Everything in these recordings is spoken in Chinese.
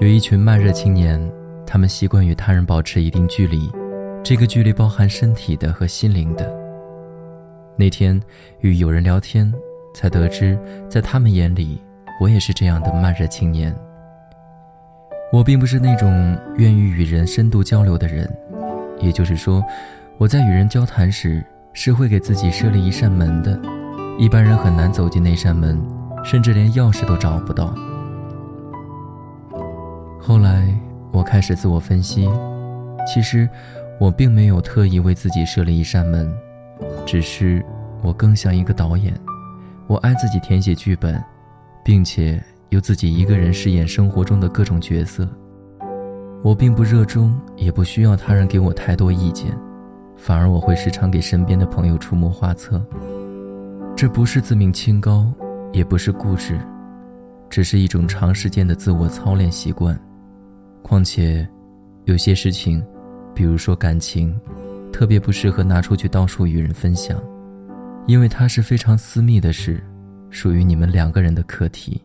有一群慢热青年，他们习惯与他人保持一定距离，这个距离包含身体的和心灵的。那天与友人聊天，才得知，在他们眼里，我也是这样的慢热青年。我并不是那种愿意与人深度交流的人，也就是说，我在与人交谈时是会给自己设立一扇门的，一般人很难走进那扇门，甚至连钥匙都找不到。后来，我开始自我分析，其实我并没有特意为自己设立一扇门，只是我更像一个导演，我爱自己填写剧本，并且由自己一个人饰演生活中的各种角色。我并不热衷，也不需要他人给我太多意见，反而我会时常给身边的朋友出谋划策。这不是自命清高，也不是固执，只是一种长时间的自我操练习惯。况且，有些事情，比如说感情，特别不适合拿出去到处与人分享，因为它是非常私密的事，属于你们两个人的课题，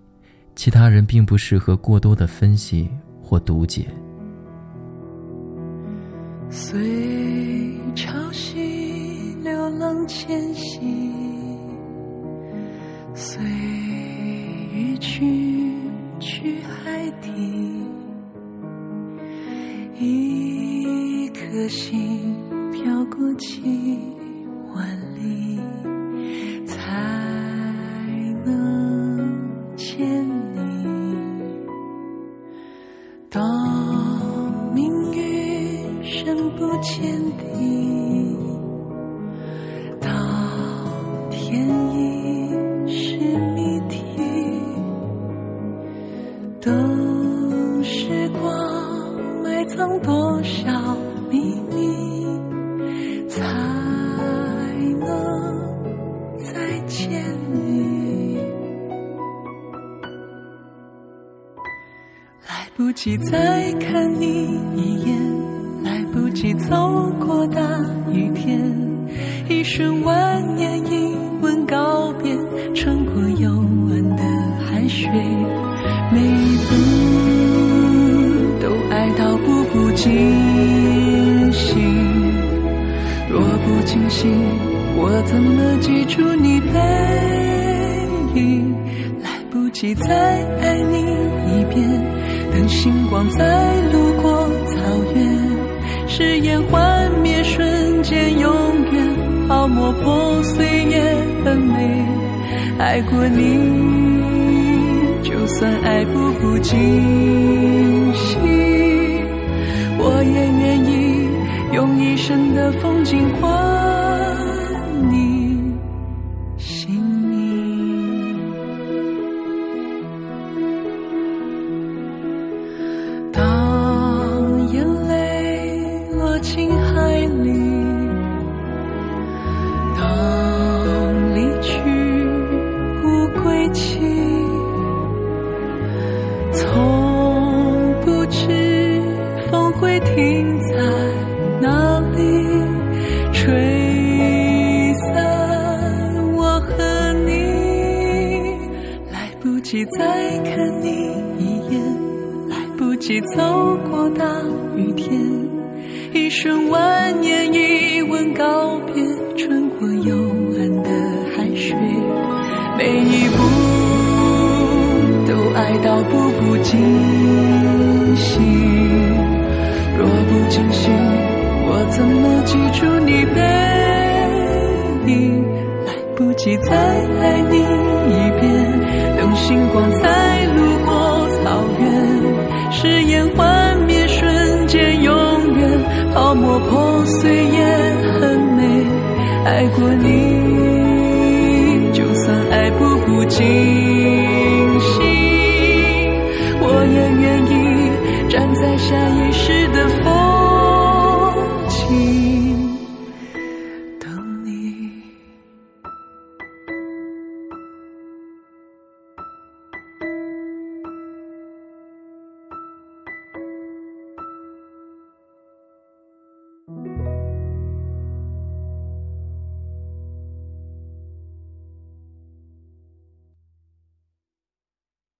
其他人并不适合过多的分析或读解。随潮汐流浪迁徙，一颗心飘过几万里，才能见你。当命运深不见底，当天意是谜题，等时光。藏多少秘密，才能再见你？来不及再看你一眼，来不及走过大雨天，一瞬万年，一吻告别，穿过幽暗的海水，每一步我怎么记住你背影？来不及再爱你一遍，等星光再路过草原，誓言幻灭瞬间，永远泡沫破碎也很美。爱过你，就算爱步步惊心。我也愿意用一生的风景换及再看你一眼，来不及走过大雨天，一瞬万年，一吻告别，穿过幽暗的海水，每一步都爱到步步惊心。若不惊醒，我怎么记住你背影？来不及再爱你，爱过你，就算爱不不尽。